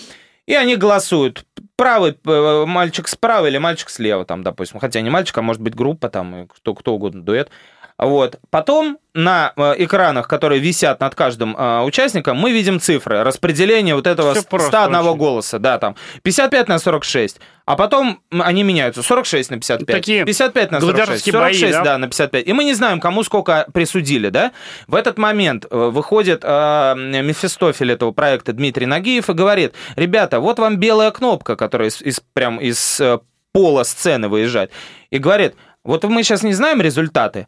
и они голосуют. Правый э, мальчик справа или мальчик слева, там, допустим. Хотя не мальчик, а может быть группа, там, кто, кто угодно, дуэт. Вот. Потом на э, экранах, которые висят над каждым э, участником, мы видим цифры, распределение вот этого просто 101 очень. голоса, да, там, 55 на 46, а потом они меняются, 46 на 55, Такие 55 на 46, гладиаторские бои, 46, да? да, на 55, и мы не знаем, кому сколько присудили, да. В этот момент э, выходит э, Мефистофель этого проекта Дмитрий Нагиев и говорит, ребята, вот вам белая кнопка, которая из, из- прям из э, пола сцены выезжает, и говорит, вот мы сейчас не знаем результаты,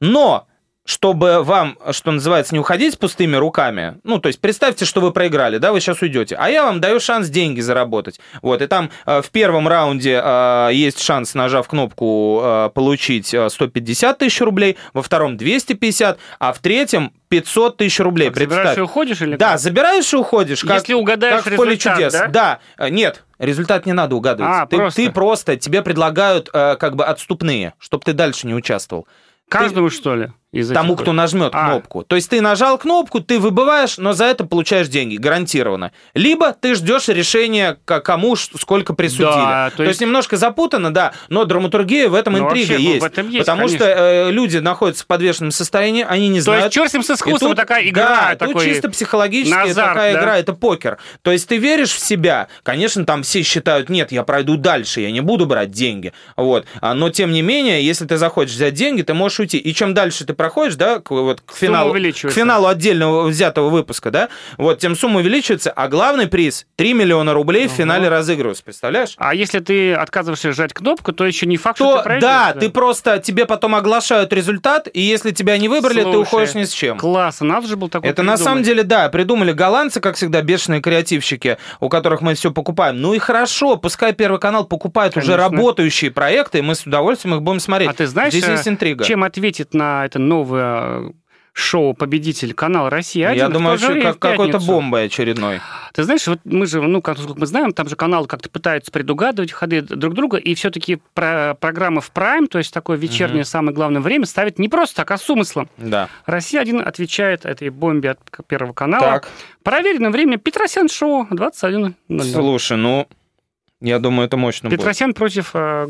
но чтобы вам, что называется, не уходить с пустыми руками, ну, то есть представьте, что вы проиграли, да, вы сейчас уйдете, а я вам даю шанс деньги заработать. Вот, и там э, в первом раунде э, есть шанс, нажав кнопку, э, получить э, 150 тысяч рублей, во втором 250, а в третьем 500 тысяч рублей. Так, забираешь Представь. и уходишь или Да, как? забираешь и уходишь. Как, Если угадаешь как в поле результат, чудес. да? Э, Нет, результат не надо угадывать. А, ты, просто. ты просто, тебе предлагают э, как бы отступные, чтобы ты дальше не участвовал. Каждому, что ли? Из Тому, кто нажмет А. кнопку. То есть ты нажал кнопку, ты выбываешь, но за это получаешь деньги, гарантированно. Либо ты ждешь решения, кому сколько присудили. Да, то, то есть... есть- немножко запутано, да, но драматургия в этом Ну, интрига вообще, в есть. этом есть, Потому что э, люди находятся в подвешенном состоянии, они не То знают. есть черт с ним с искусством, тут- такая игра. Да, тут такой... чисто психологически назар, такая да? игра, это покер. То есть ты веришь в себя. Конечно, там все считают, нет, я пройду дальше, я не буду брать деньги. Вот. А, Но тем не менее, если ты захочешь взять деньги, ты можешь уйти. И чем дальше ты проходишь, да, к, вот, к, финалу, к финалу отдельного взятого выпуска, да, вот, тем сумма увеличивается, а главный приз 3 миллиона рублей в финале разыгрывается, представляешь? А если ты отказываешься жать кнопку, то еще не факт, что то, ты проиграешь. да, ты просто, тебе потом оглашают результат, и если тебя не выбрали, ты Слушай, уходишь ни с чем. Классно, надо же был такой Это на придумать. самом деле, да, придумали голландцы, как всегда, бешеные креативщики, у которых мы все покупаем. Ну и хорошо, пускай Первый канал покупает уже Конечно. работающие проекты, и мы с удовольствием их будем смотреть. А ты знаешь, Здесь э, есть интрига. чем ответит на это новое э, шоу «Победитель» канал «Россия-1» Я думаю, что как, какой-то бомбой очередной. Ты знаешь, вот мы же, ну, как мы знаем, там же каналы как-то пытаются предугадывать ходы друг друга, и все-таки про программы в прайм, то есть такое вечернее самое главное время, ставят не просто так, а с умыслом. Да. Россия-1 отвечает этой бомбе от Первого канала. Так, Проверенное время Петросян шоу 21.00. слушай, ну, я думаю, это мощно будет. Петросян против... э,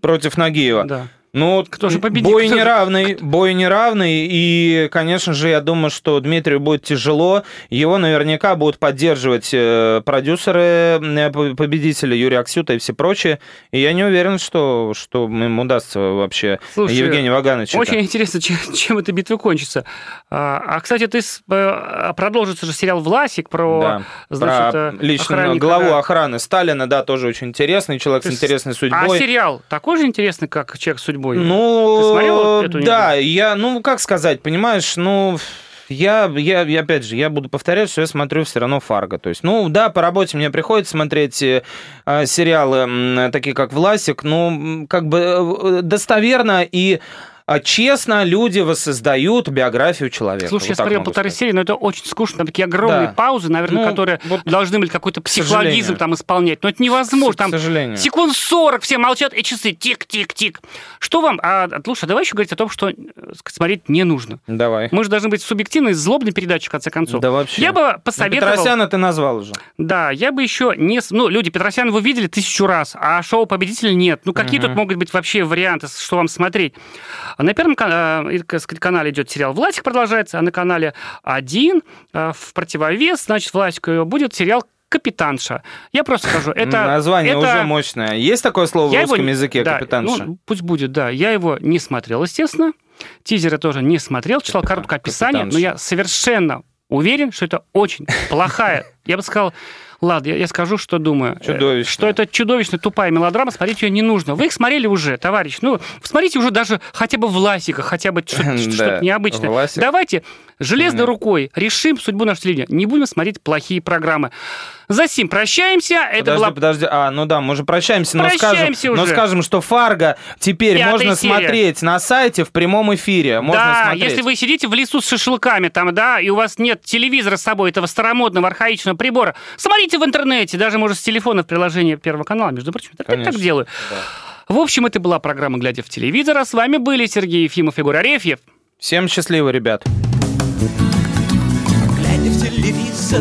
Против Нагиева. да. Ну, Кто же победит? бой неравный, бой неравный, и, конечно же, я думаю, что Дмитрию будет тяжело. Его наверняка будут поддерживать э, продюсеры э, по- победителя, Юрий Аксюта и все прочие. И я не уверен, что, что им удастся вообще Слушай, Евгению Вагановичу. Очень интересно, чем, чем эта битва кончится. А, а, кстати, ты с- э, продолжится же сериал «Власик» про, Да, значит, про охранника, главу да. охраны Сталина, да, тоже очень интересный человек с интересной А судьбой. сериал такой же интересный, как «Человек с судьбой»? Ну, Ты смотрел эту да, я, ну, как сказать, понимаешь, ну, Я, я, я, опять же, я буду повторять, что я смотрю все равно Фарго. То есть, ну, да, по работе мне приходится смотреть э, э, сериалы, м, такие как «Власик», ну, как бы э, достоверно и а честно люди воссоздают биографию человека. Слушай, Вот я смотрел полторы сказать. серии, но это очень скучно. Там такие огромные Да. паузы, наверное, Ну, которые вот, должны были какой-то психологизм там исполнять. Но это невозможно. К Там сожалению. секунд 40 все молчат, и часы тик-тик-тик. Что вам? А, слушай, а давай еще говорить о том, что э, смотреть не нужно. Давай. Мы же должны быть субъективной, злобной передачей, в конце концов. Да вообще. Я бы посоветовал... Петросяна ты назвал уже. Да, я бы еще не... Ну, люди Петросяна вы видели тысячу раз, а шоу «Победитель» нет. Ну, какие тут могут быть вообще варианты, что вам смотреть? А На первом э, канале идет сериал «Власик» продолжается, а на канале «Один» э, в противовес, значит, Власику будет сериал «Капитанша». Я просто скажу, это... Название это- уже мощное. Есть такое слово в я его русском не- языке, да, капитанша? ну, пусть будет, да. Я его не смотрел, естественно. Тизеры тоже не смотрел, читал короткое описание, но я совершенно уверен, что это очень плохая, я бы сказал, ладно, я, я скажу, что думаю. Э, Чудовищная. Что это чудовищная тупая мелодрама, смотреть ее не нужно. Вы их смотрели уже, товарищ. Ну, смотрите уже даже хотя бы Власика, хотя бы что-то, необычное. Давайте железной рукой решим судьбу нашей телевидения. Не будем смотреть плохие программы. За сим прощаемся. Это Подожди, была подожди. А, ну да, мы же прощаемся, но Прощаемся скажем, но уже. скажем, что Фарго теперь Пятая можно серия. смотреть на сайте в прямом эфире. Можно да, смотреть. если вы сидите в лесу с шашлыками там, да, и у вас нет телевизора с собой, этого старомодного архаичного прибора, смотрите в интернете, даже, может, с телефона в приложении Первого канала, между прочим. Я так делаю. В общем, это была программа «Глядя в телевизор», а с вами были Сергей Ефимов и Егор Арефьев. Всем счастливо, ребят. Глядя в телевизор,